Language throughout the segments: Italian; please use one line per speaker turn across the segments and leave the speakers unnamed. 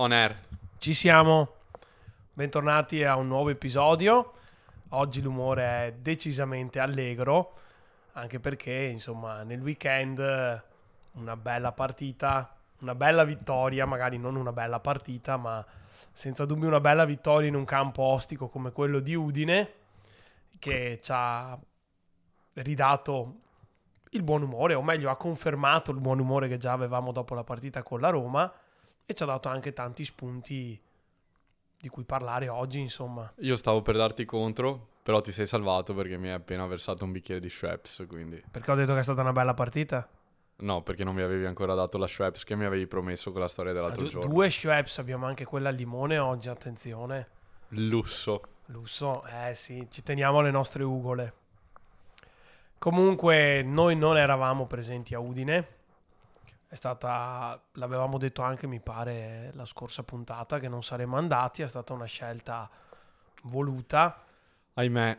On air.
Ci siamo, bentornati a un nuovo episodio. Oggi l'umore è decisamente allegro, anche perché insomma nel weekend una bella partita, una bella vittoria, magari non una bella partita, ma senza dubbio una bella vittoria in un campo ostico come quello di Udine, che ci ha ridato il buon umore, o meglio ha confermato il buon umore che già avevamo dopo la partita con la Roma e ci ha dato anche tanti spunti di cui parlare oggi, insomma.
Io stavo per darti contro, però ti sei salvato perché mi hai appena versato un bicchiere di Schweppes, quindi...
Perché ho detto che è stata una bella partita?
No, perché non mi avevi ancora dato la Schweppes che mi avevi promesso con la storia dell'altro
Du-
giorno.
due Schweppes, abbiamo anche quella al limone oggi, attenzione.
Lusso.
Lusso, eh sì, ci teniamo le nostre ugole. Comunque noi non eravamo presenti a Udine. È stata, l'avevamo detto anche, mi pare, la scorsa puntata che non saremmo andati. È stata una scelta voluta.
Ahimè,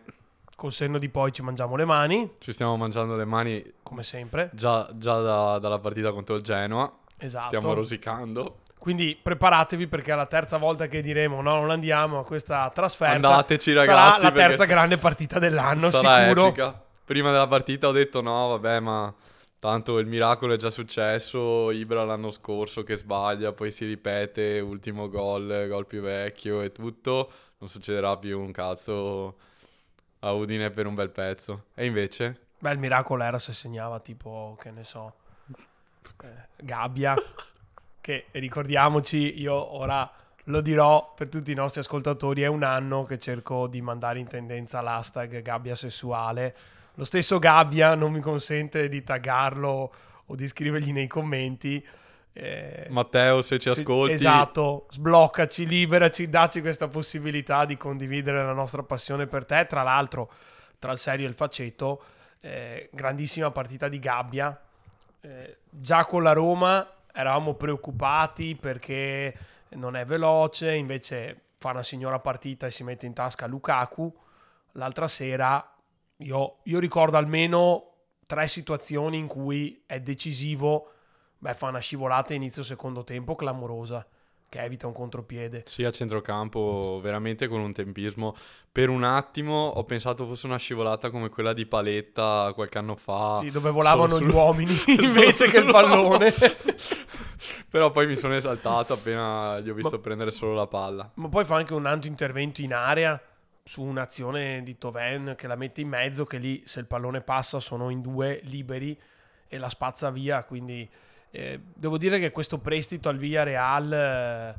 Col senno di poi ci mangiamo le mani,
ci stiamo mangiando le mani
come sempre.
già, già da- dalla partita contro il Genoa.
Esatto.
Stiamo rosicando.
Quindi preparatevi perché è la terza volta che diremo no, non andiamo a questa trasferta.
Andateci
Sarà
ragazzi.
la
perché
terza grande partita dell'anno,
sarà
sicuro.
epica. Prima della partita ho detto no, vabbè, ma tanto il miracolo è già successo. Ibra l'anno scorso che sbaglia, poi si ripete, ultimo gol, gol più vecchio e tutto. Non succederà più un cazzo a Udine per un bel pezzo. E invece,
Beh, il miracolo era se segnava tipo, che ne so, eh, Gabbia, che ricordiamoci, io ora lo dirò per tutti i nostri ascoltatori, è un anno che cerco di mandare in tendenza l'hashtag Gabbia sessuale. Lo stesso Gabbia non mi consente di taggarlo o di scrivergli nei commenti. eh,
Matteo, se ci ascolti,
Esatto, sbloccaci, liberaci, dacci questa possibilità di condividere la nostra passione per te. Tra l'altro, tra il serio e il faceto, eh, grandissima partita di gabbia. Eh, già con la Roma eravamo preoccupati perché non è veloce, invece fa una signora partita e si mette in tasca Lukaku. L'altra sera io, io ricordo almeno tre situazioni in cui è decisivo Beh, fa una scivolata inizio secondo tempo clamorosa che evita un contropiede.
sì, a centrocampo, veramente con un tempismo. Per un attimo ho pensato fosse una scivolata come quella di Paletta qualche anno fa.
Sì, dove volavano
solo
gli
sul-
uomini invece che il pallone.
Però poi mi sono esaltato appena gli ho visto
Ma-
prendere solo la palla.
Ma poi fa anche un altro intervento in area su un'azione di Toven che la mette in mezzo, che lì se il pallone passa sono in due liberi e la spazza via. Quindi eh, devo dire che questo prestito al Villarreal eh,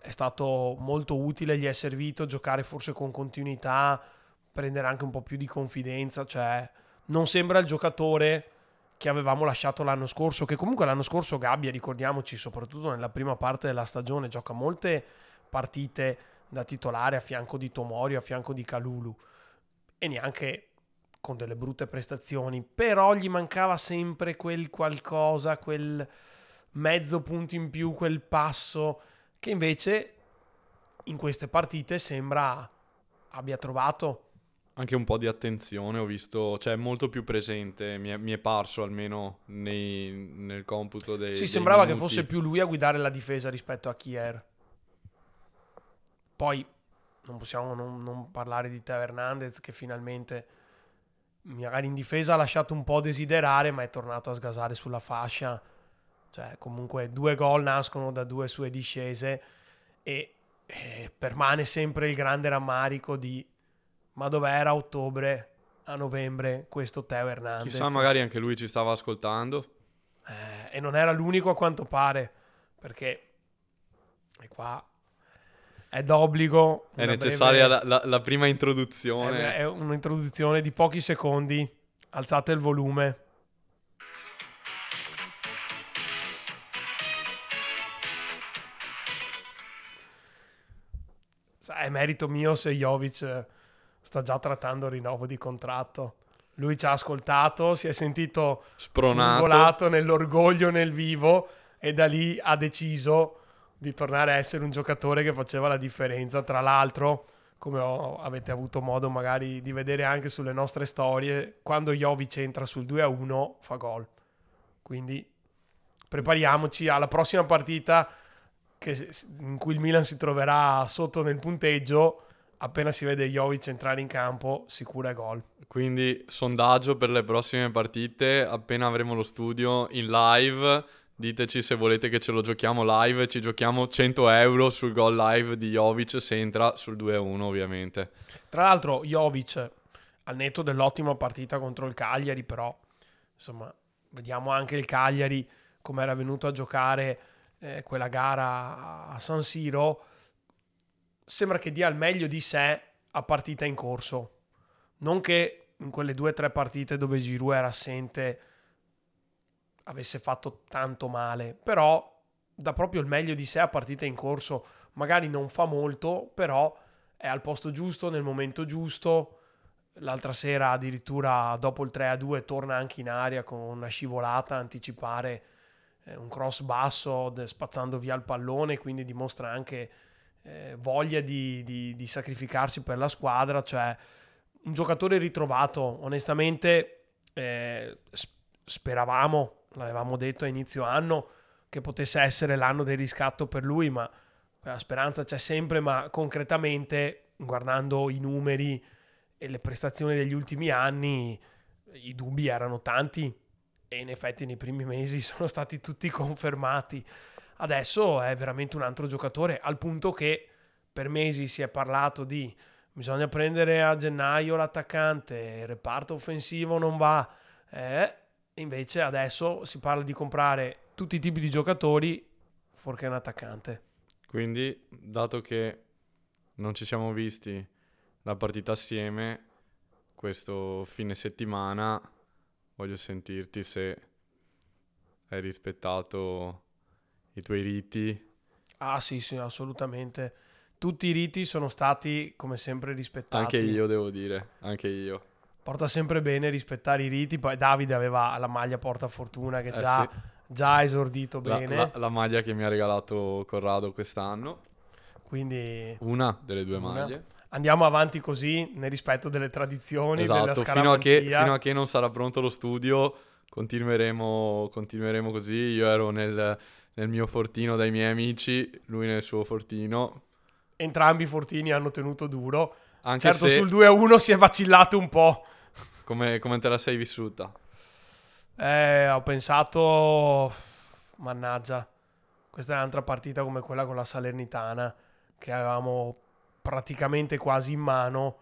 è stato molto utile, gli è servito giocare forse con continuità, prendere anche un po' più di confidenza, cioè non sembra il giocatore che avevamo lasciato l'anno scorso, che comunque l'anno scorso Gabbia, ricordiamoci, soprattutto nella prima parte della stagione, gioca molte partite da titolare a fianco di Tomorio, a fianco di Calulu e neanche con delle brutte prestazioni, però gli mancava sempre quel qualcosa, quel mezzo punto in più, quel passo che invece in queste partite sembra abbia trovato.
Anche un po' di attenzione ho visto, cioè molto più presente, mi è, mi è parso almeno nei- nel computo dei...
Sì,
dei
sembrava che
minuti.
fosse più lui a guidare la difesa rispetto a Kier. Poi non possiamo non, non parlare di Teo Hernandez che finalmente magari in difesa ha lasciato un po' desiderare, ma è tornato a sgasare sulla fascia. Cioè, comunque due gol nascono da due sue discese e eh, permane sempre il grande rammarico di ma dov'era a ottobre, a novembre questo Teo Hernandez?
Chissà, magari anche lui ci stava ascoltando.
Eh, e non era l'unico a quanto pare, perché e qua è d'obbligo.
È necessaria
breve-
la, la- la prima introduzione.
è, è un'introduzione di pochi secondi. Alzate il volume. È merito mio se Jovic eh, sta già trattando il rinnovo di contratto. Lui ci ha ascoltato, si è sentito
Spronato.
nell'orgoglio nel vivo e da lì ha deciso di tornare a essere un giocatore che faceva la differenza. Tra l'altro, come ho- avete avuto modo magari di vedere anche sulle nostre storie, quando Jovic entra sul 2-1 fa gol. Quindi prepariamoci alla prossima partita. che, in cui il Milan si troverà sotto nel punteggio, appena si vede Jovic entrare in campo, sicura gol.
Quindi sondaggio per le prossime partite, appena avremo lo studio in live, diteci se volete che ce lo giochiamo live, ci giochiamo 100 euro sul gol live di Jovic se entra sul 2-1 ovviamente.
Tra l'altro Jovic, al netto dell'ottima partita contro il Cagliari, però insomma vediamo anche il Cagliari come era venuto a giocare eh, quella gara a San Siro, sembra che dia il meglio di sé a partita in corso. Non che in quelle due o tre partite dove Giroud era assente avesse fatto tanto male, però dà proprio il meglio di sé a partita in corso. Magari non fa molto, però è al posto giusto, nel momento giusto. L'altra sera addirittura dopo il 3-2 torna anche in aria con una scivolata, anticipare eh, un cross basso spazzando via il pallone, quindi dimostra anche eh, voglia di, di, di, sacrificarsi per la squadra, cioè un giocatore ritrovato, onestamente eh, speravamo, l'avevamo detto a inizio anno, che potesse essere l'anno del riscatto per lui, ma la speranza c'è sempre, ma concretamente, guardando i numeri e le prestazioni degli ultimi anni, i dubbi erano tanti e in effetti nei primi mesi sono stati tutti confermati. Adesso è veramente un altro giocatore, al punto che per mesi si è parlato di bisogna prendere a gennaio l'attaccante, il reparto offensivo non va, eh, invece adesso si parla di comprare tutti i tipi di giocatori fuorché un attaccante.
Quindi, dato che non ci siamo visti la partita assieme questo fine settimana, voglio sentirti se hai rispettato i tuoi riti.
Ah sì, sì, assolutamente. Tutti i riti sono stati come sempre rispettati.
Anche io devo dire, anche io.
Porta sempre bene rispettare i riti. Poi Davide aveva la maglia porta fortuna che eh già, sì. già esordito bene.
La, la, maglia che mi ha regalato Corrado quest'anno.
Quindi...
Una delle due
una.
maglie
andiamo avanti così nel rispetto delle tradizioni. Esatto,
fino a, che, fino a, che, non sarà pronto lo studio continueremo, continueremo così. Io ero nel, nel, mio fortino dai miei amici, lui nel suo fortino.
Entrambi i fortini hanno tenuto duro. Anche certo, sul 2-1 si è vacillato un po'.
Come, come te la sei vissuta?
Eh, ho pensato, mannaggia, questa è un'altra partita come quella con la Salernitana, che avevamo praticamente quasi in mano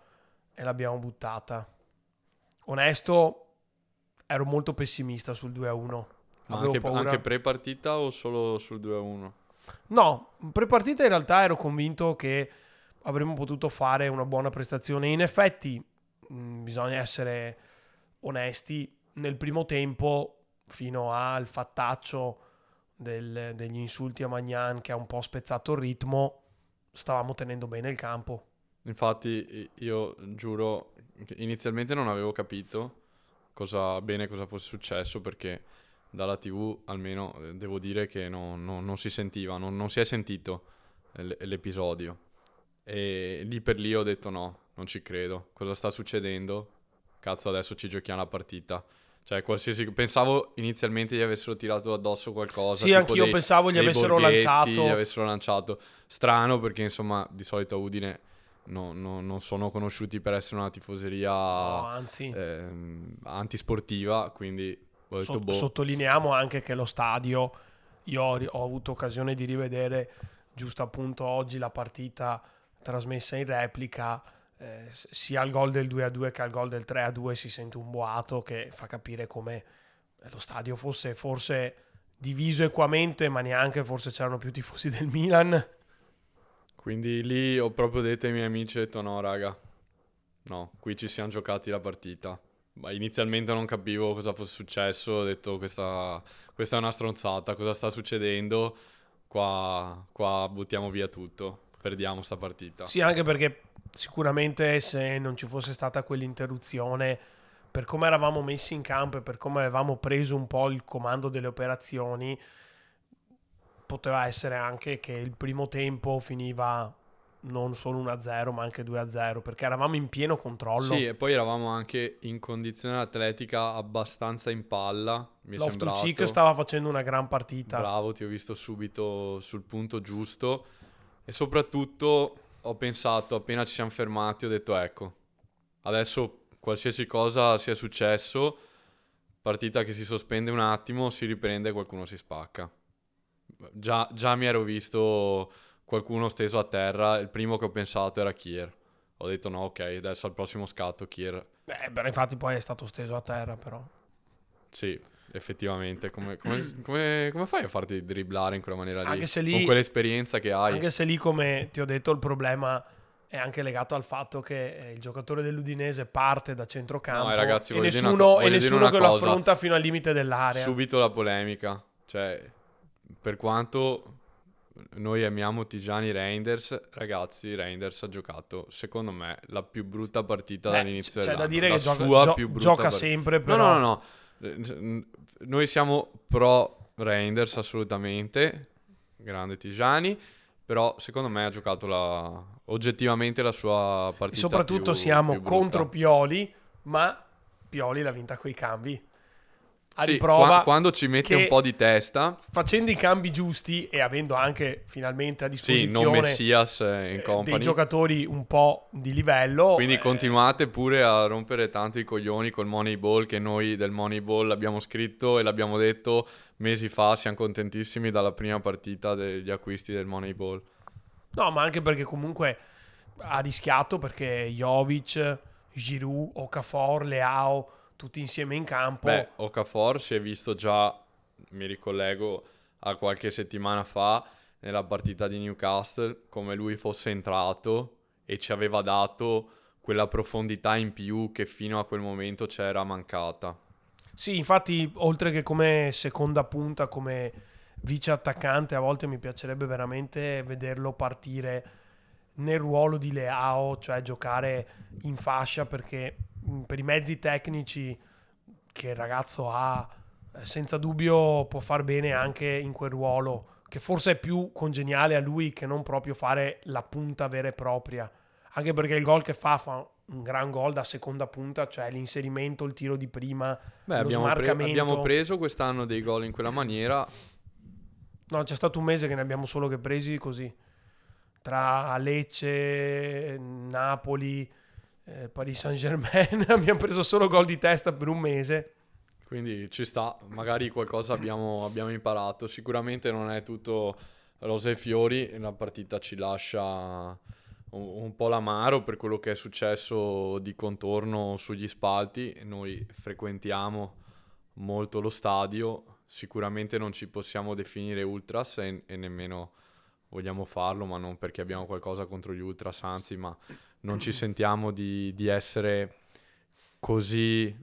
e l'abbiamo buttata. Onesto, ero molto pessimista sul 2-1.
Ma anche, anche, pre-partita o solo sul 2-1?
No, pre-partita in realtà ero convinto che avremmo potuto fare una buona prestazione. In effetti, mm, bisogna essere onesti, nel primo tempo, fino al fattaccio del, degli insulti a Magnan che ha un po' spezzato il ritmo, stavamo tenendo bene il campo.
Infatti io giuro, inizialmente non avevo capito cosa, bene cosa fosse successo perché dalla tv almeno eh, devo dire che no, no, non si sentiva, non, non si è sentito l'episodio. E lì per lì ho detto no, non ci credo. Cosa sta succedendo? Cazzo, adesso ci giochiamo la partita. Cioè, qualsiasi... Pensavo inizialmente gli avessero tirato addosso qualcosa.
Sì, anch'io dei, pensavo gli avessero lanciato. Gli
avessero lanciato. Strano perché, insomma, di solito a Udine no, no, non sono conosciuti per essere una tifoseria
no, anzi.
Eh, antisportiva, quindi...
Ho detto, so- boh. Sottolineiamo anche che lo stadio, io ho, ho avuto occasione di rivedere giusto appunto oggi la partita trasmessa in replica eh, sia al gol del 2-2 che al gol del 3-2 si sente un boato che fa capire come lo stadio fosse forse diviso equamente, ma neanche forse c'erano più tifosi del Milan.
Quindi lì ho proprio detto ai miei amici, ho detto no raga, no, qui ci siamo giocati la partita. Ma inizialmente non capivo cosa fosse successo, ho detto questa, questa è una stronzata, cosa sta succedendo? Qua, qua buttiamo via tutto, perdiamo sta partita.
Sì, anche perché sicuramente se non ci fosse stata quell'interruzione, per come eravamo messi in campo e per come avevamo preso un po' il comando delle operazioni, poteva essere anche che il primo tempo finiva non solo 1-0 ma anche 2-0 perché eravamo in pieno controllo.
Sì, e poi eravamo anche in condizione atletica abbastanza in palla. Mi è sembrato.
Cheek stava facendo una gran partita.
Bravo, ti ho visto subito sul punto giusto e soprattutto ho pensato appena ci siamo fermati ho detto ecco, adesso qualsiasi cosa sia successo, partita che si sospende un attimo, si riprende e qualcuno si spacca. Già, già mi ero visto qualcuno steso a terra, il primo che ho pensato era Kier. Ho detto no, ok, adesso al prossimo scatto Kier.
Beh, però infatti poi è stato steso a terra però.
Sì, effettivamente. Come, come, come, come fai a farti dribblare in quella maniera lì?
Anche se lì
con quell'esperienza che hai.
Anche se lì, come ti ho detto, il problema è anche legato al fatto che eh, il giocatore dell'Udinese parte da centrocampo
no, ragazzi,
e nessuno, una, e nessuno che lo affronta fino al limite dell'area.
Subito la polemica. Cioè, per quanto noi amiamo Tigiani Reinders, ragazzi, Reinders ha giocato, secondo me, la più brutta partita Beh, dall'inizio
c'è
dell'anno.
C'è da dire
la
che
sua
gioca,
più
brutta gioca sempre, però...
No, no, no, no. Noi siamo pro Reinders assolutamente, grande Tigiani, però secondo me ha giocato la, oggettivamente la sua partita
E soprattutto
più,
siamo
più
contro Pioli, ma Pioli l'ha vinta coi cambi
a sì, riprova. quando ci mette un po' di testa.
Facendo i cambi giusti e avendo anche finalmente a disposizione
sì, non Messias in company.
dei giocatori un po' di livello.
Quindi eh... continuate pure a rompere tanto i coglioni col Moneyball che noi del Moneyball abbiamo scritto e l'abbiamo detto mesi fa, siamo contentissimi dalla prima partita degli acquisti del Moneyball.
No, ma anche perché comunque ha rischiato perché Jovic, Giroud, Okafor, Leao tutti insieme in campo.
Beh, Okafor si è visto già, mi ricollego a qualche settimana fa, nella partita di Newcastle, come lui fosse entrato e ci aveva dato quella profondità in più che fino a quel momento c'era mancata.
Sì, infatti, oltre che come seconda punta, come vice attaccante, a volte mi piacerebbe veramente vederlo partire nel ruolo di Leao, cioè giocare in fascia perché per i mezzi tecnici che il ragazzo ha, eh, senza dubbio può far bene anche in quel ruolo, che forse è più congeniale a lui che non proprio fare la punta vera e propria. Anche perché il gol che fa fa un gran gol da seconda punta, cioè l'inserimento, il tiro di prima,
Beh,
abbiamo, pre-
abbiamo preso quest'anno dei gol in quella maniera.
No, c'è stato un mese che ne abbiamo solo che presi così. Tra Lecce, Napoli, eh, Paris Saint Germain, abbiamo preso solo gol di testa per un mese.
Quindi ci sta, magari qualcosa abbiamo, abbiamo imparato. Sicuramente non è tutto rose e fiori, la partita ci lascia un, po' l'amaro per quello che è successo di contorno sugli spalti. Noi frequentiamo molto lo stadio, sicuramente non ci possiamo definire ultras e, e nemmeno vogliamo farlo, ma non perché abbiamo qualcosa contro gli ultras, anzi, ma non ci sentiamo di, di essere così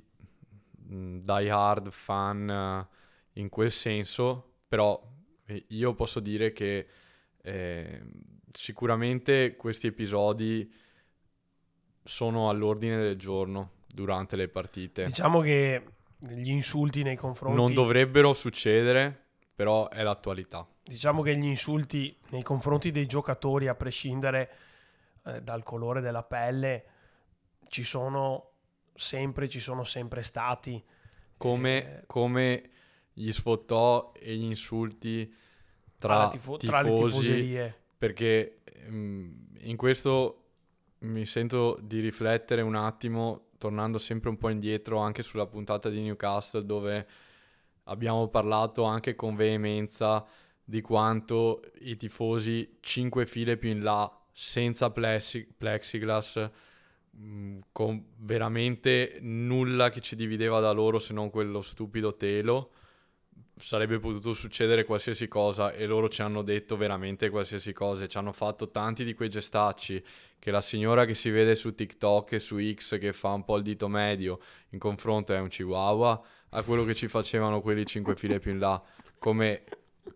mm, die hard fan uh, in quel senso, però eh, io posso dire che eh, sicuramente questi episodi sono all'ordine del giorno durante le partite.
Diciamo che gli insulti nei confronti...
Non dovrebbero succedere, però è l'attualità.
Diciamo che gli insulti nei confronti dei giocatori, a prescindere eh, dal colore della pelle, ci sono sempre, ci sono sempre stati.
Come, eh, come gli sfottò e gli insulti tra, tifo- tifosi, tra le tifoserie. Perché um, in questo mi sento di riflettere un attimo, tornando sempre un po' indietro anche sulla puntata di Newcastle, dove abbiamo parlato anche con veemenza di quanto i tifosi cinque file più in là senza plexi- plexiglass, mh, mm, con veramente nulla che ci divideva da loro se non quello stupido telo. Sarebbe potuto succedere qualsiasi cosa e loro ci hanno detto veramente qualsiasi cosa. Ci hanno fatto tanti di quei gestacci che la signora che si vede su TikTok e su X che fa un po' il dito medio in confronto è un chihuahua a quello che ci facevano quelli cinque file più in là. Come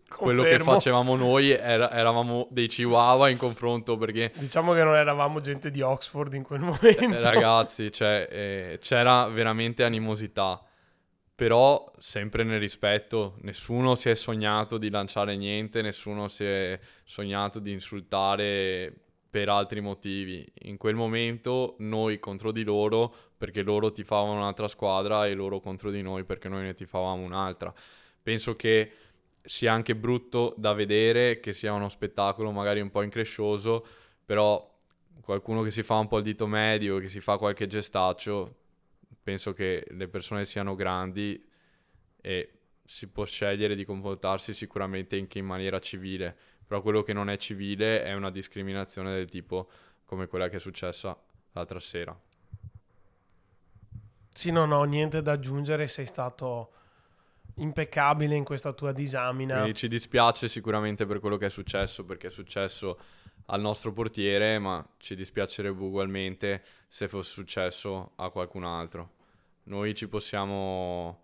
quello che facevamo noi era, eravamo dei chihuahua in confronto perché
diciamo che non eravamo gente di Oxford in quel momento
eh, ragazzi cioè, eh, c'era veramente animosità però sempre nel rispetto nessuno si è sognato di lanciare niente nessuno si è sognato di insultare per altri motivi. In quel momento noi contro di loro perché loro tifavano un'altra squadra e loro contro di noi perché noi ne tifavamo un'altra. Penso che sia anche brutto da vedere, che sia uno spettacolo magari un po' increscioso, però qualcuno che si fa un po' il dito medio, che si fa qualche gestaccio, penso che le persone siano grandi e si può scegliere di comportarsi sicuramente anche in maniera civile, però quello che non è civile è una discriminazione del tipo come quella che è successa l'altra sera.
Sì, non ho niente da aggiungere, sei stato impeccabile in questa tua disamina.
Quindi ci dispiace sicuramente per quello che è successo, perché è successo al nostro portiere, ma ci dispiacerebbe ugualmente se fosse successo a qualcun altro. Noi ci possiamo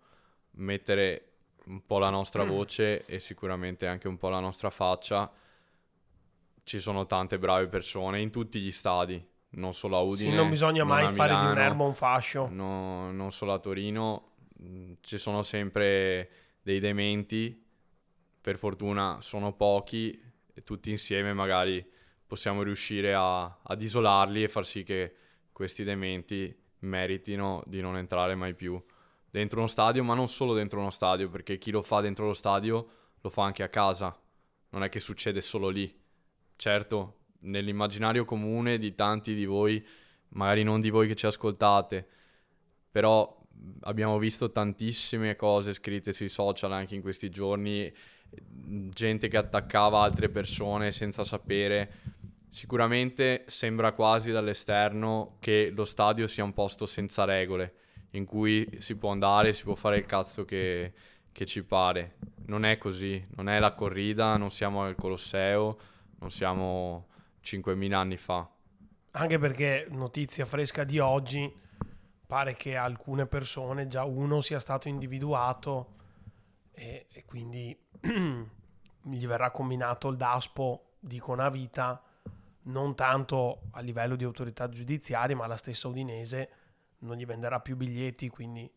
mettere un po' la nostra mm. voce e sicuramente anche un po' la nostra faccia. Ci sono tante brave persone in tutti gli stadi, non solo a Udine.
Sì, non bisogna non mai fare Milano, di un erbo un fascio.
No, non solo a Torino, ci sono sempre dei dementi, per fortuna sono pochi e tutti insieme magari possiamo riuscire a, ad isolarli e far sì che questi dementi meritino di non entrare mai più dentro uno stadio, ma non solo dentro uno stadio, perché chi lo fa dentro lo stadio lo fa anche a casa, non è che succede solo lì. Certo, nell'immaginario comune di tanti di voi, magari non di voi che ci ascoltate, però abbiamo visto tantissime cose scritte sui social anche in questi giorni gente che attaccava altre persone senza sapere. Sicuramente sembra quasi dall'esterno che lo stadio sia un posto senza regole, in cui si può andare, si può fare il cazzo che, che ci pare. Non è così, non è la corrida, non siamo al Colosseo, non siamo 5.000 anni fa.
Anche perché, notizia fresca di oggi, pare che alcune persone, già uno sia stato individuato e, e quindi gli verrà combinato il DASPO, dico una vita, non tanto a livello di autorità giudiziaria, ma la stessa Udinese non gli venderà più biglietti, quindi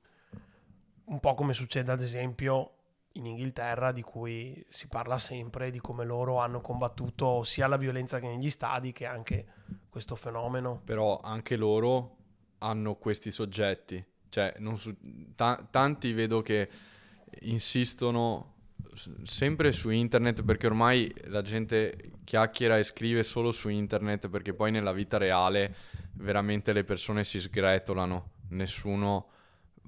un po' come succede ad esempio in Inghilterra, di cui si parla sempre, di come loro hanno combattuto sia la violenza che negli stadi che anche questo fenomeno.
Però anche loro hanno questi soggetti, cioè su- ta- tanti vedo che insistono sempre su internet perché ormai la gente chiacchiera e scrive solo su internet perché poi nella vita reale veramente le persone si sgretolano, nessuno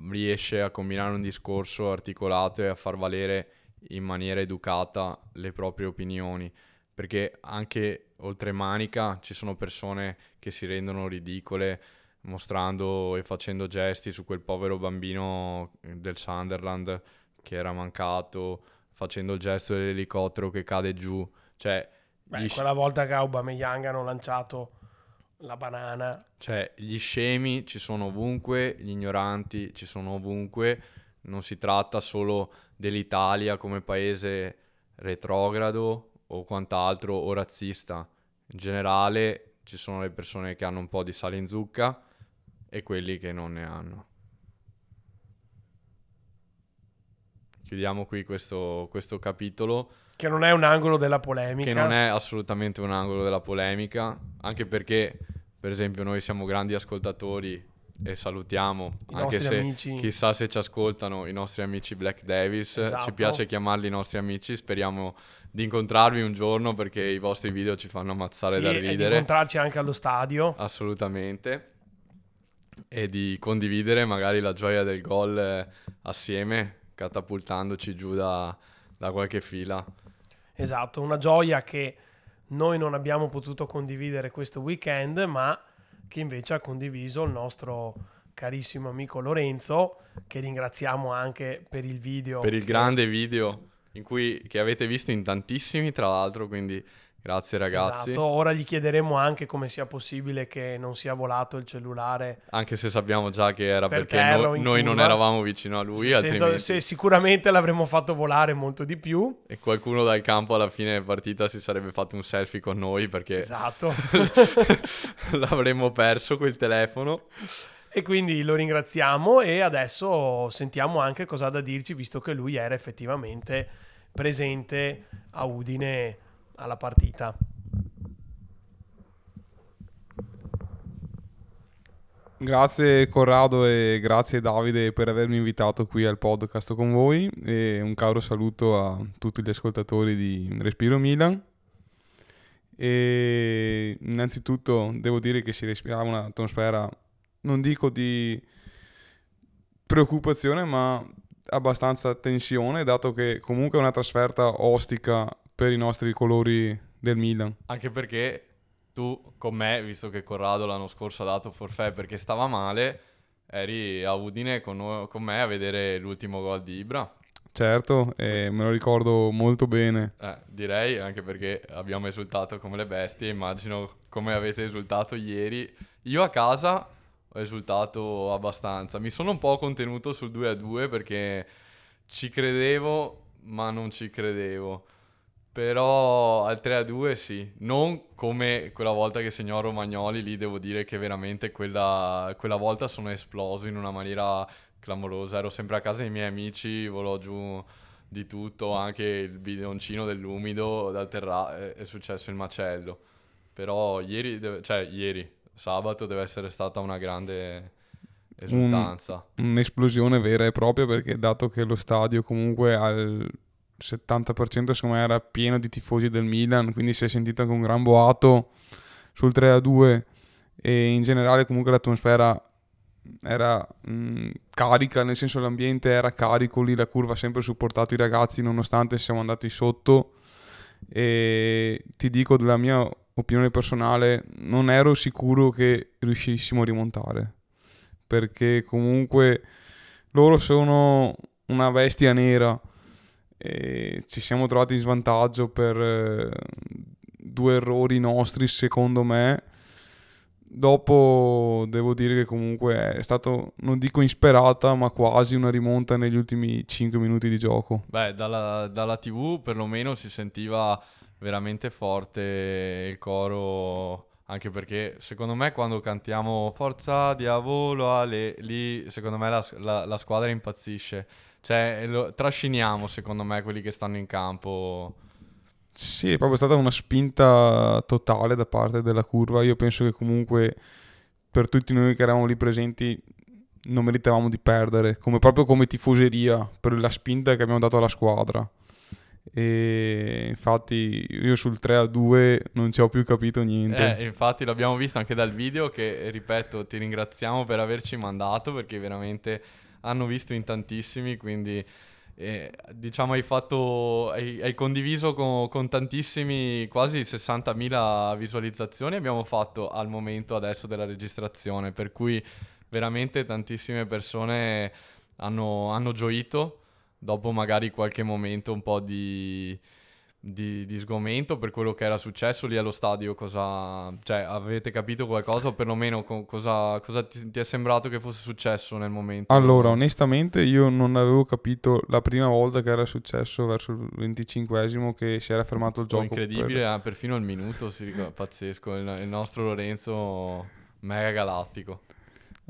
riesce a combinare un discorso articolato e a far valere in maniera educata le proprie opinioni. Perché anche oltre manica ci sono persone che si rendono ridicole mostrando e facendo gesti su quel povero bambino del Sunderland che era mancato, facendo il gesto dell'elicottero che cade giù. Cioè,
Beh, gli quella volta che Aubameyang hanno lanciato la banana.
Cioè, gli scemi ci sono ovunque, gli ignoranti ci sono ovunque. Non si tratta solo dell'Italia come paese retrogrado o quant'altro o razzista. In generale ci sono le persone che hanno un po' di sale in zucca e quelli che non ne hanno. chiudiamo qui questo, questo capitolo.
Che non è un angolo della polemica.
Che non è assolutamente un angolo della polemica, anche perché, per esempio, noi siamo grandi ascoltatori e salutiamo, I anche se amici. chissà se ci ascoltano i nostri amici Black Davis, esatto. ci piace chiamarli i nostri amici, speriamo di incontrarvi un giorno perché i vostri video ci fanno ammazzare
sì,
da ridere. E di
incontrarci anche allo stadio.
Assolutamente. E di condividere magari la gioia del gol eh, assieme catapultandoci giù da, da qualche fila.
Esatto, una gioia che noi non abbiamo potuto condividere questo weekend, ma che invece ha condiviso il nostro carissimo amico Lorenzo, che ringraziamo anche per il video.
Per il
che...
grande video in cui, che avete visto in tantissimi, tra l'altro, quindi Grazie ragazzi.
Esatto, ora gli chiederemo anche come sia possibile che non sia volato il cellulare.
Anche se sappiamo già che era per perché no, noi non eravamo vicino a lui.
Senza, se, sicuramente l'avremmo fatto volare molto di più.
E qualcuno dal campo alla fine partita si sarebbe fatto un selfie con noi perché
esatto.
l'avremmo perso quel telefono.
E quindi lo ringraziamo e adesso sentiamo anche cosa ha da dirci visto che lui era effettivamente presente a Udine alla partita.
Grazie Corrado e grazie Davide per avermi invitato qui al podcast con voi e un caro saluto a tutti gli ascoltatori di Respiro Milan. E innanzitutto devo dire che si respirava un'atmosfera, non dico di preoccupazione, ma abbastanza tensione, dato che comunque è una trasferta ostica per i nostri colori del Milan.
Anche perché tu con me, visto che Corrado l'anno scorso ha dato forfè perché stava male, eri a Udine con, con me a vedere l'ultimo gol di Ibra.
Certo, eh, me lo ricordo molto bene.
Eh, direi anche perché abbiamo esultato come le bestie, immagino come avete esultato ieri. Io a casa ho esultato abbastanza, mi sono un po' contenuto sul 2-2 perché ci credevo ma non ci credevo. Però al 3-2 sì, non come quella volta che segnò Romagnoli, lì devo dire che veramente quella, quella volta sono esploso in una maniera clamorosa. Ero sempre a casa dei miei amici, volò giù di tutto, anche il bidoncino dell'umido dal terrazzo, è, è successo il macello. Però ieri, deve, cioè ieri, sabato deve essere stata una grande esultanza.
Un, un'esplosione vera e propria perché dato che lo stadio comunque al 70% secondo me era pieno di tifosi del Milan, quindi si è sentito anche un gran boato sul 3-2 e in generale comunque l'atmosfera era mh, carica, nel senso l'ambiente era carico lì, la curva ha sempre supportato i ragazzi nonostante siamo andati sotto e ti dico della mia opinione personale, non ero sicuro che riuscissimo a rimontare perché comunque loro sono una bestia nera e ci siamo trovati in svantaggio per eh, due errori nostri secondo me. Dopo devo dire che comunque è stato non dico insperata ma quasi una rimonta negli ultimi 5 minuti di gioco.
Beh dalla, dalla tv perlomeno si sentiva veramente forte il coro anche perché secondo me quando cantiamo Forza Diavolo Ale, lì secondo me la, la, la squadra impazzisce cioè, lo, trasciniamo secondo me quelli che stanno in campo.
Sì, è proprio stata una spinta totale da parte della curva. Io penso che comunque per tutti noi che eravamo lì presenti non meritavamo di perdere, come, proprio come tifoseria, per la spinta che abbiamo dato alla squadra. E infatti io sul 3 a 2 non ci ho più capito niente.
Eh, infatti l'abbiamo visto anche dal video che, ripeto, ti ringraziamo per averci mandato perché veramente hanno visto in tantissimi, quindi eh, diciamo hai fatto, hai, hai condiviso con, con, tantissimi, quasi 60.000 visualizzazioni abbiamo fatto al momento adesso della registrazione, per cui veramente tantissime persone hanno, hanno gioito dopo magari qualche momento un po' di di, di, sgomento per quello che era successo lì allo stadio? Cosa, cioè, avete capito qualcosa o perlomeno co- cosa, cosa ti, ti, è sembrato che fosse successo nel momento?
Allora, onestamente io non avevo capito la prima volta che era successo verso il 25esimo che si era fermato il gioco.
Incredibile, per... eh, perfino il minuto, si ricorda, pazzesco, il, il, nostro Lorenzo mega galattico.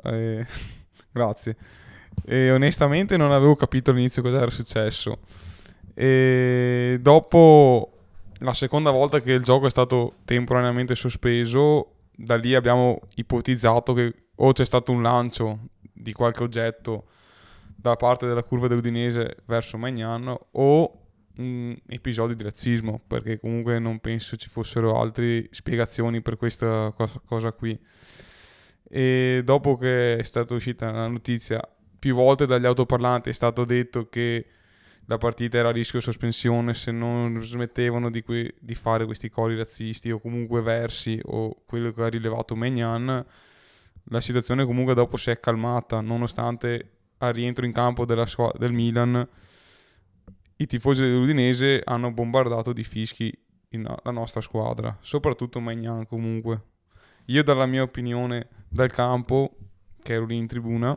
Eh, grazie. E onestamente non avevo capito all'inizio cosa era successo e dopo la seconda volta che il gioco è stato temporaneamente sospeso, da lì abbiamo ipotizzato che o c'è stato un lancio di qualche oggetto da parte della curva dell'Udinese verso Magnan o un episodio di razzismo, perché comunque non penso ci fossero altre spiegazioni per questa cosa qui. E dopo che è stata uscita la notizia, più volte dagli autoparlanti è stato detto che la partita era a rischio sospensione se non smettevano di, que- di, fare questi cori razzisti o comunque versi o quello che ha rilevato Magnan la situazione comunque dopo si è calmata nonostante al rientro in campo squ- del Milan i tifosi dell'Udinese hanno bombardato di fischi la nostra squadra soprattutto Magnan comunque. Io dalla mia opinione dal campo che ero lì in tribuna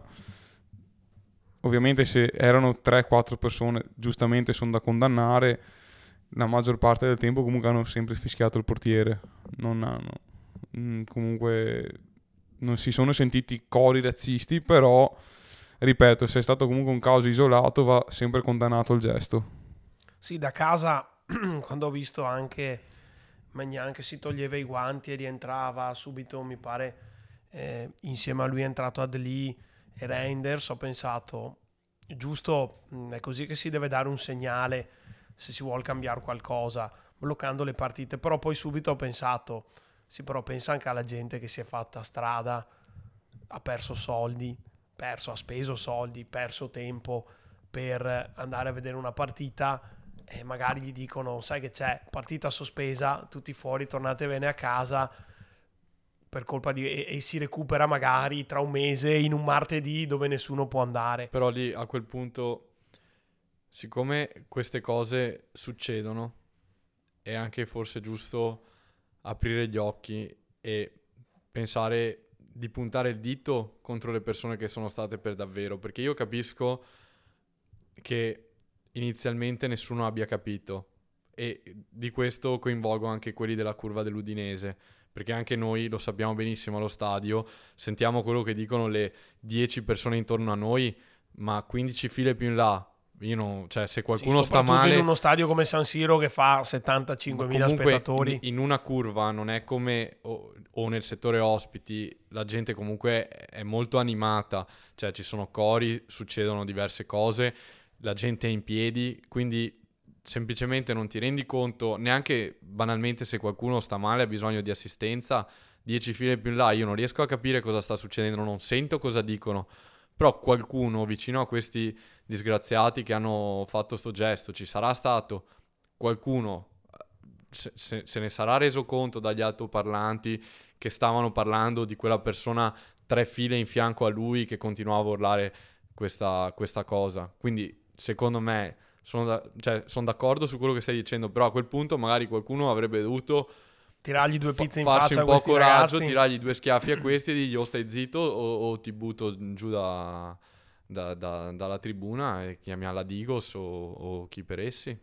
ovviamente se erano 3-4 persone giustamente sono da condannare la maggior parte del tempo comunque hanno sempre fischiato il portiere. Non hanno mm, comunque non si sono sentiti cori razzisti però ripeto se è stato comunque un caso isolato va sempre condannato il gesto.
Sì da casa quando ho visto anche Magnan che si toglieva i guanti e rientrava subito mi pare eh, insieme a lui è entrato Adli e Reinders, ho pensato, giusto, mh, è così che si deve dare un segnale se si vuole cambiare qualcosa, bloccando le partite, però poi subito ho pensato, sì però pensa anche alla gente che si è fatta strada, ha perso soldi, perso, ha speso soldi, perso tempo per andare a vedere una partita e magari gli dicono, sai che c'è, partita sospesa, tutti fuori, tornatevene a casa per colpa di... E, e, si recupera magari tra un mese in un martedì dove nessuno può andare.
Però lì a quel punto, siccome queste cose succedono, è anche forse giusto aprire gli occhi e pensare di puntare il dito contro le persone che sono state per davvero, perché io capisco che inizialmente nessuno abbia capito e di questo coinvolgo anche quelli della curva dell'Udinese perché anche noi lo sappiamo benissimo allo stadio, sentiamo quello che dicono le 10 persone intorno a noi, ma 15 file più in là. Non, cioè, se qualcuno
sì,
sta male.
in uno stadio come San Siro che fa 75.000 spettatori.
In, in, una curva non è come. O, o, nel settore ospiti, la gente comunque è molto animata. Cioè, ci sono cori, succedono diverse cose, la gente è in piedi. Quindi semplicemente non ti rendi conto, neanche banalmente se qualcuno sta male ha bisogno di assistenza, dieci file più in là, io non riesco a capire cosa sta succedendo, non sento cosa dicono, però qualcuno vicino a questi disgraziati che hanno fatto sto gesto, ci sarà stato qualcuno, se, se, se ne sarà reso conto dagli altoparlanti che stavano parlando di quella persona tre file in fianco a lui che continuava a urlare questa, questa cosa. Quindi secondo me sono, da, cioè, sono d'accordo su quello che stai dicendo, però a quel punto magari qualcuno avrebbe dovuto
tirargli due pizze in
farsi
faccia
un po' coraggio,
ragazzi.
tirargli due schiaffi a questi e dirgli o stai zitto o, o ti butto giù da, da, da, dalla tribuna e chiami alla Digos o, o chi per essi.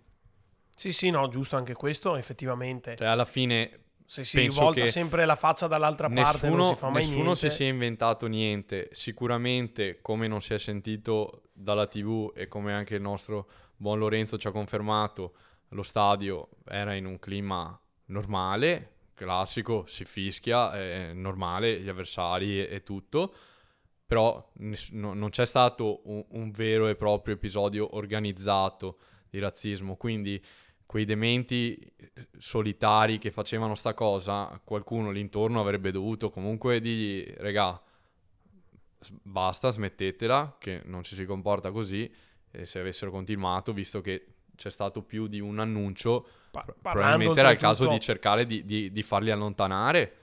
Sì, sì, no, giusto anche questo, effettivamente.
Cioè, alla fine
se si rivolta sempre la faccia dall'altra
nessuno,
parte si
nessuno si sia inventato niente sicuramente come non si è sentito dalla tv e come anche il nostro buon Lorenzo ci ha confermato, lo stadio era in un clima normale, classico, si fischia, è normale, gli avversari e, tutto, però ness- no, non c'è stato un, un, vero e proprio episodio organizzato di razzismo, quindi quei dementi solitari che facevano sta cosa, qualcuno lì intorno avrebbe dovuto comunque dirgli, regà, basta, smettetela, che non ci si comporta così, e se avessero continuato, visto che c'è stato più di un annuncio, pa- probabilmente era il caso di cercare di, di, di, farli allontanare.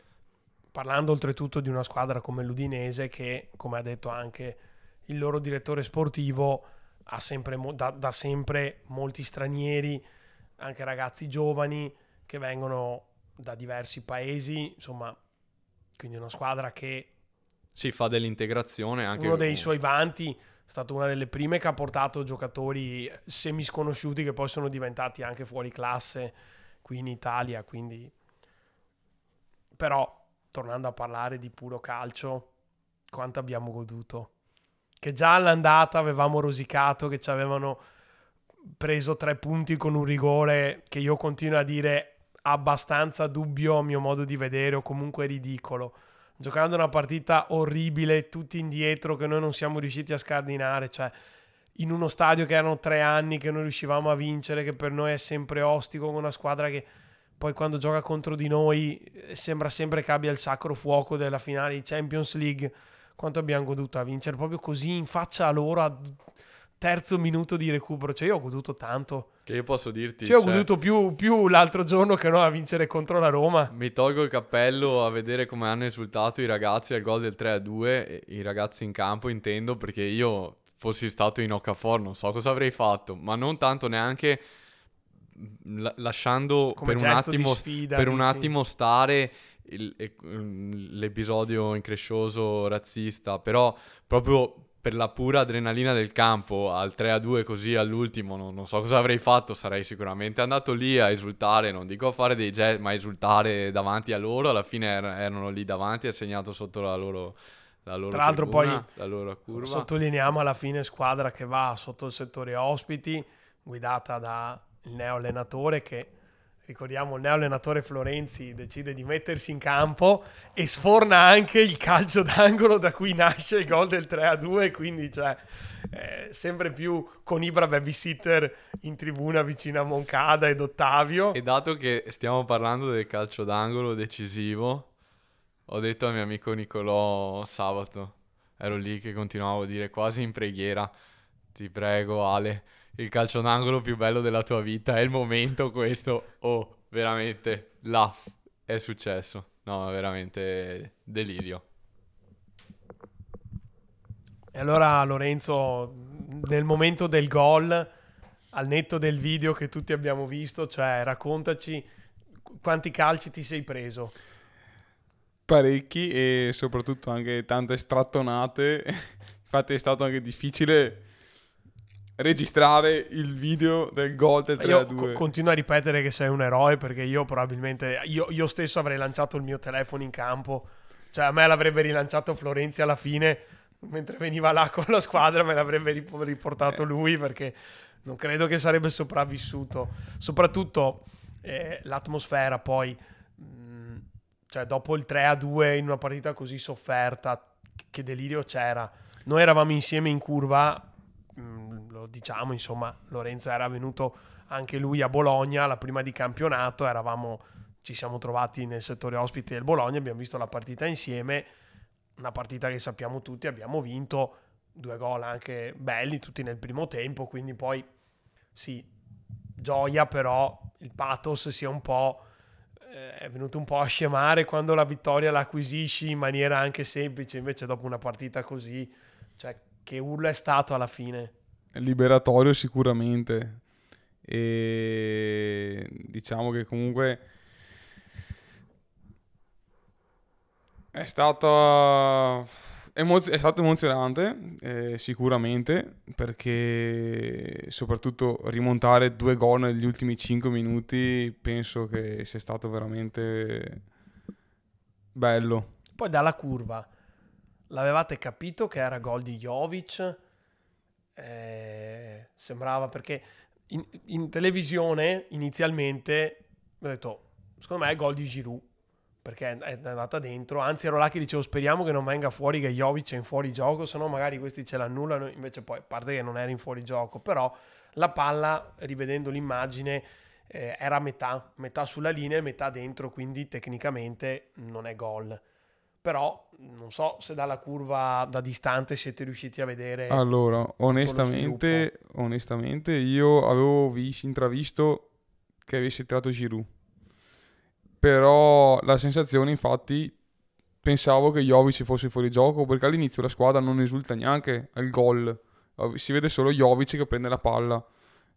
Parlando oltretutto di una squadra come l'Udinese che, come ha detto anche il loro direttore sportivo, ha sempre, da, da sempre molti stranieri, anche ragazzi giovani che vengono da diversi paesi, insomma, quindi una squadra che...
Si fa dell'integrazione anche...
Uno dei suoi vanti è stata una delle prime che ha portato giocatori semisconosciuti che poi sono diventati anche fuori classe qui in Italia. Quindi, però, tornando a parlare di puro calcio, quanto abbiamo goduto. Che già all'andata avevamo rosicato, che ci avevano preso tre punti con un rigore che io continuo a dire abbastanza dubbio a mio modo di vedere o comunque ridicolo giocando una partita orribile, tutti indietro, che noi non siamo riusciti a scardinare, cioè in uno stadio che erano tre anni che non riuscivamo a vincere, che per noi è sempre ostico, con una squadra che poi quando gioca contro di noi eh, sembra sempre che abbia il sacro fuoco della finale di Champions League. Quanto abbiamo goduto a vincere proprio così in faccia a loro a terzo minuto di recupero. Cioè, io ho goduto tanto.
Che io posso dirti.
Cioè, ho cioè, goduto più, più, l'altro giorno che no a vincere contro la Roma.
Mi tolgo il cappello a vedere come hanno esultato i ragazzi al gol del 3-2. I ragazzi in campo, intendo, perché io fossi stato in Okafor, non so cosa avrei fatto, ma non tanto neanche lasciando per un, attimo, sfida, per un attimo stare il, l'episodio increscioso razzista, però proprio per la pura adrenalina del campo al 3-2 così all'ultimo non, non, so cosa avrei fatto, sarei sicuramente andato lì a esultare, non dico a fare dei jet, ma a esultare davanti a loro, alla fine er- erano lì davanti, ha segnato sotto la loro... La loro
Tra l'altro
tribuna,
poi
la loro curva.
sottolineiamo alla fine squadra che va sotto il settore ospiti, guidata dal neo allenatore che ricordiamo il neoallenatore Florenzi decide di mettersi in campo e sforna anche il calcio d'angolo da cui nasce il gol del 3-2, quindi cioè eh, sempre più con Ibra babysitter in tribuna vicino a Moncada ed Ottavio.
E dato che stiamo parlando del calcio d'angolo decisivo, ho detto al mio amico Nicolò sabato, ero lì che continuavo a dire quasi in preghiera, ti prego Ale, il calcio d'angolo più bello della tua vita è il momento questo, oh, veramente, là, è successo. No, veramente delirio.
E allora Lorenzo, nel momento del gol, al netto del video che tutti abbiamo visto, cioè raccontaci quanti calci ti sei preso.
Parecchi e soprattutto anche tante strattonate. Infatti è stato anche difficile registrare il video del gol del 3
Io
2.
co- continuo a ripetere che sei un eroe perché io probabilmente, io, io stesso avrei lanciato il mio telefono in campo. Cioè a me l'avrebbe rilanciato Florenzi alla fine mentre veniva là con la squadra me l'avrebbe rip- riportato
Eh.
lui perché non credo che sarebbe sopravvissuto. Soprattutto eh, l'atmosfera poi, mh, cioè dopo il 3 a 2 in una partita così sofferta, che delirio c'era. Noi eravamo insieme in curva, mh, lo diciamo, insomma, Lorenzo era venuto anche lui a Bologna la prima di campionato, eravamo, ci siamo trovati nel settore ospite del Bologna, abbiamo visto la partita insieme una partita che sappiamo tutti, abbiamo vinto, due gol anche belli, tutti nel primo tempo, quindi poi sì, gioia, però il pathos sia un po'... eh, è venuto un po' a scemare quando la vittoria la acquisisci in maniera anche semplice, invece dopo una partita così, cioè che urlo è stato alla fine.
liberatorio sicuramente e diciamo che comunque è stata è stato emozionante eh, sicuramente perché soprattutto rimontare due gol negli ultimi 5 minuti penso che sia stato veramente bello
Poi dalla curva, l'avevate capito che era gol di Jovic? Eh, sembrava perché in, in televisione inizialmente ho detto, secondo me è gol di Giroud, perché è andata dentro, anzi ero là che dicevo speriamo che non venga fuori che Jovic è in fuorigioco, se no magari questi ce l'annullano, invece poi a parte che non era in fuorigioco, però la palla, rivedendo l'immagine, eh, era metà, metà sulla linea e metà dentro, quindi tecnicamente non è gol. Però non so se dalla curva da distante siete riusciti a vedere.
Allora, onestamente, onestamente io avevo vis- intravisto che avesse tirato Giroud. Però la sensazione, infatti, pensavo che Jovic fosse fuori gioco perché all'inizio la squadra non esulta neanche al gol. Si vede solo Jovic che prende la palla.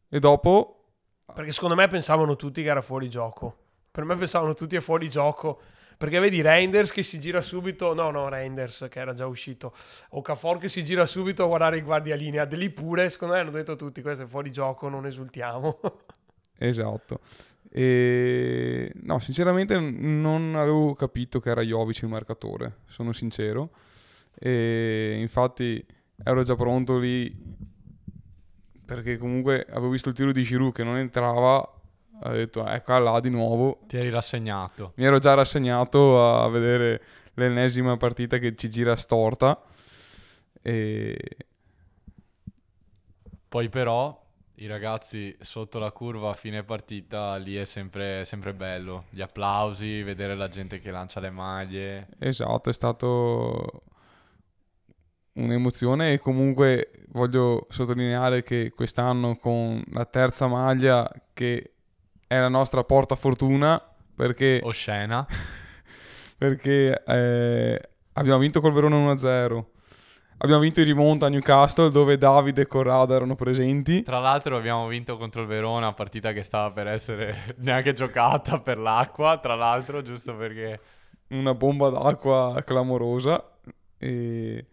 E dopo
Perché secondo me pensavano tutti che era fuori gioco. Per me pensavano tutti è fuori gioco. Perché vedi Reinders che si gira subito, no, no, Reinders che era già uscito, Okafor che si gira subito a guardare i guardialinea, di lì pure, secondo me hanno detto tutti, questo è fuori gioco, non esultiamo.
Esatto. E no, sinceramente non avevo capito che era Jovic il marcatore, sono sincero. E infatti ero già pronto lì perché comunque avevo visto il tiro di Giroud che non entrava, ho detto ecco là di nuovo.
Ti eri rassegnato.
Mi ero già rassegnato a vedere l'ennesima partita che ci gira storta. E
Poi però i ragazzi sotto la curva a fine partita lì è sempre, sempre bello. Gli applausi, vedere la gente che lancia le maglie.
Esatto, è stato un'emozione e comunque voglio sottolineare che quest'anno con la terza maglia che è la nostra porta fortuna perché,
Oscena.
perché eh, abbiamo vinto col Verona 1-0. Abbiamo vinto in rimonta a Newcastle dove Davide e Corrado erano presenti.
Tra l'altro abbiamo vinto contro il Verona, partita che stava per essere neanche giocata per l'acqua, tra l'altro, giusto perché...
una bomba d'acqua clamorosa e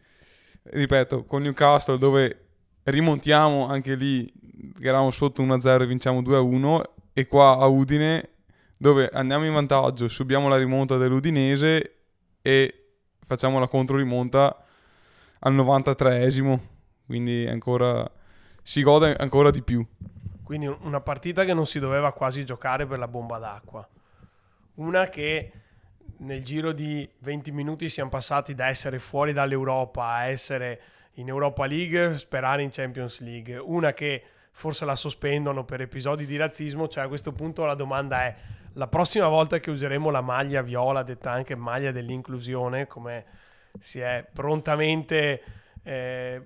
ripeto con Newcastle dove rimontiamo anche lì che eravamo sotto 1-0 e vinciamo 2-1 e qua a Udine dove andiamo in vantaggio subiamo la rimonta dell'Udinese e facciamo la controrimonta al 93esimo quindi ancora si gode ancora di più
Quindi una partita che non si doveva quasi giocare per la bomba d'acqua. Una che nel giro di 20 minuti siamo passati da essere fuori dall'Europa a essere in Europa League, sperare in Champions League. Una che forse la sospendono per episodi di razzismo, cioè a questo punto la domanda è la prossima volta che useremo la maglia viola, detta anche maglia dell'inclusione, come si è prontamente eh,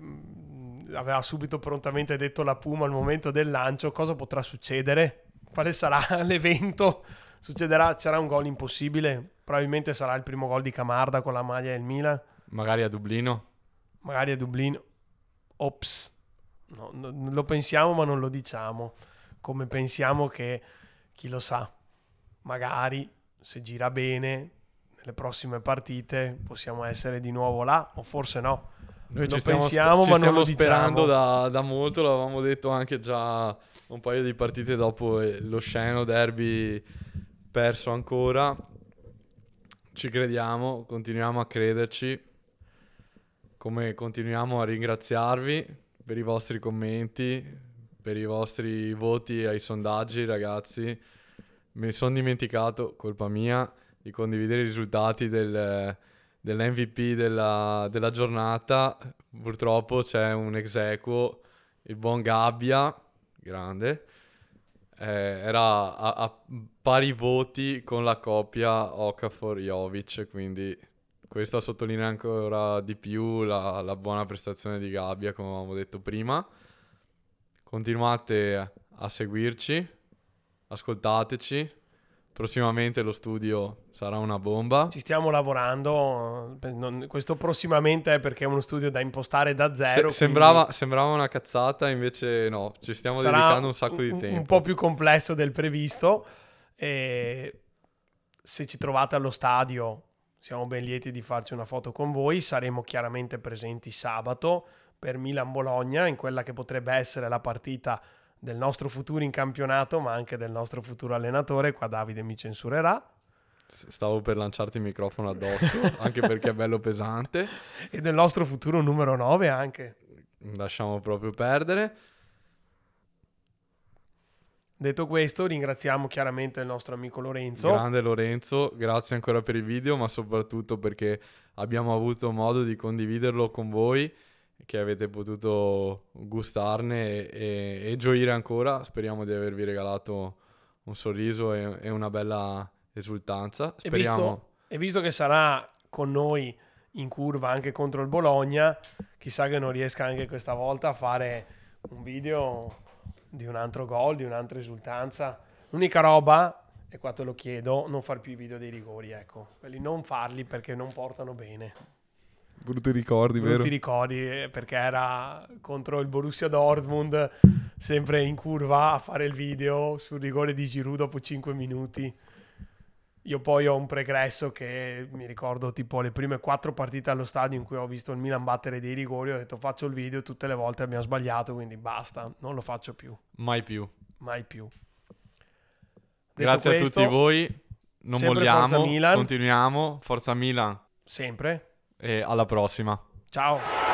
aveva subito prontamente detto la Puma al momento del lancio, cosa potrà succedere? Quale sarà l'evento? Succederà, sarà un gol impossibile? Probabilmente sarà il primo gol di Camarda con la maglia del Milan.
Magari a Dublino.
Magari a Dublino. Ops. No, no, lo pensiamo ma non lo diciamo. Come pensiamo che, chi lo sa, magari se gira bene nelle prossime partite possiamo essere di nuovo là o forse no
noi lo ci stiamo, pensiamo, ci ma stiamo non sperando da, da, molto, l'avevamo detto anche già un paio di partite dopo lo sceno derby perso ancora. Ci crediamo, continuiamo a crederci, come continuiamo a ringraziarvi per i vostri commenti, per i vostri voti ai sondaggi, ragazzi. Mi sono dimenticato, colpa mia, di condividere i risultati del dell'MVP della, della giornata. Purtroppo c'è un ex il buon Gabbia, grande. Eh, era a, a, pari voti con la coppia Okafor-Jovic, quindi questo sottolinea ancora di più la, la, buona prestazione di Gabbia, come avevamo detto prima. Continuate a seguirci, ascoltateci, Prossimamente lo studio sarà una bomba.
Ci stiamo lavorando. questo prossimamente è perché è uno studio da impostare da zero.
Se, sembrava, sembrava, una cazzata, invece no, ci stiamo dedicando un sacco di tempo.
Un po' più complesso del previsto. E se ci trovate allo stadio, siamo ben lieti di farci una foto con voi. Saremo chiaramente presenti sabato per Milan-Bologna, in quella che potrebbe essere la partita del nostro futuro in campionato, ma anche del nostro futuro allenatore. Qua Davide mi censurerà.
Stavo per lanciarti il microfono addosso, anche perché è bello pesante.
E del nostro futuro numero 9 anche.
Lasciamo proprio perdere.
Detto questo, ringraziamo chiaramente il nostro amico Lorenzo.
Grande Lorenzo, grazie ancora per il video, ma soprattutto perché abbiamo avuto modo di condividerlo con voi che avete potuto gustarne e, e, e, gioire ancora. Speriamo di avervi regalato un sorriso e, e una bella esultanza. Speriamo.
E visto, e visto che sarà con noi in curva anche contro il Bologna, chissà che non riesca anche questa volta a fare un video di un altro gol, di un'altra esultanza. L'unica roba, e qua te lo chiedo, non far più i video dei rigori, ecco. Quelli non farli perché non portano bene.
Brutti ricordi,
Brutti
vero?
ricordi eh, perché era contro il Borussia Dortmund, sempre in curva a fare il video sul rigore di Giroud dopo 5 minuti. Io poi ho un pregresso che mi ricordo tipo le prime quattro partite allo stadio in cui ho visto il Milan battere dei rigori, ho detto faccio il video, tutte le volte abbiamo sbagliato, quindi basta, non lo faccio più.
Mai più.
Mai più.
Detto Grazie questo, a tutti voi, non molliamo, continuiamo, forza Milan.
Sempre
e alla prossima.
Ciao.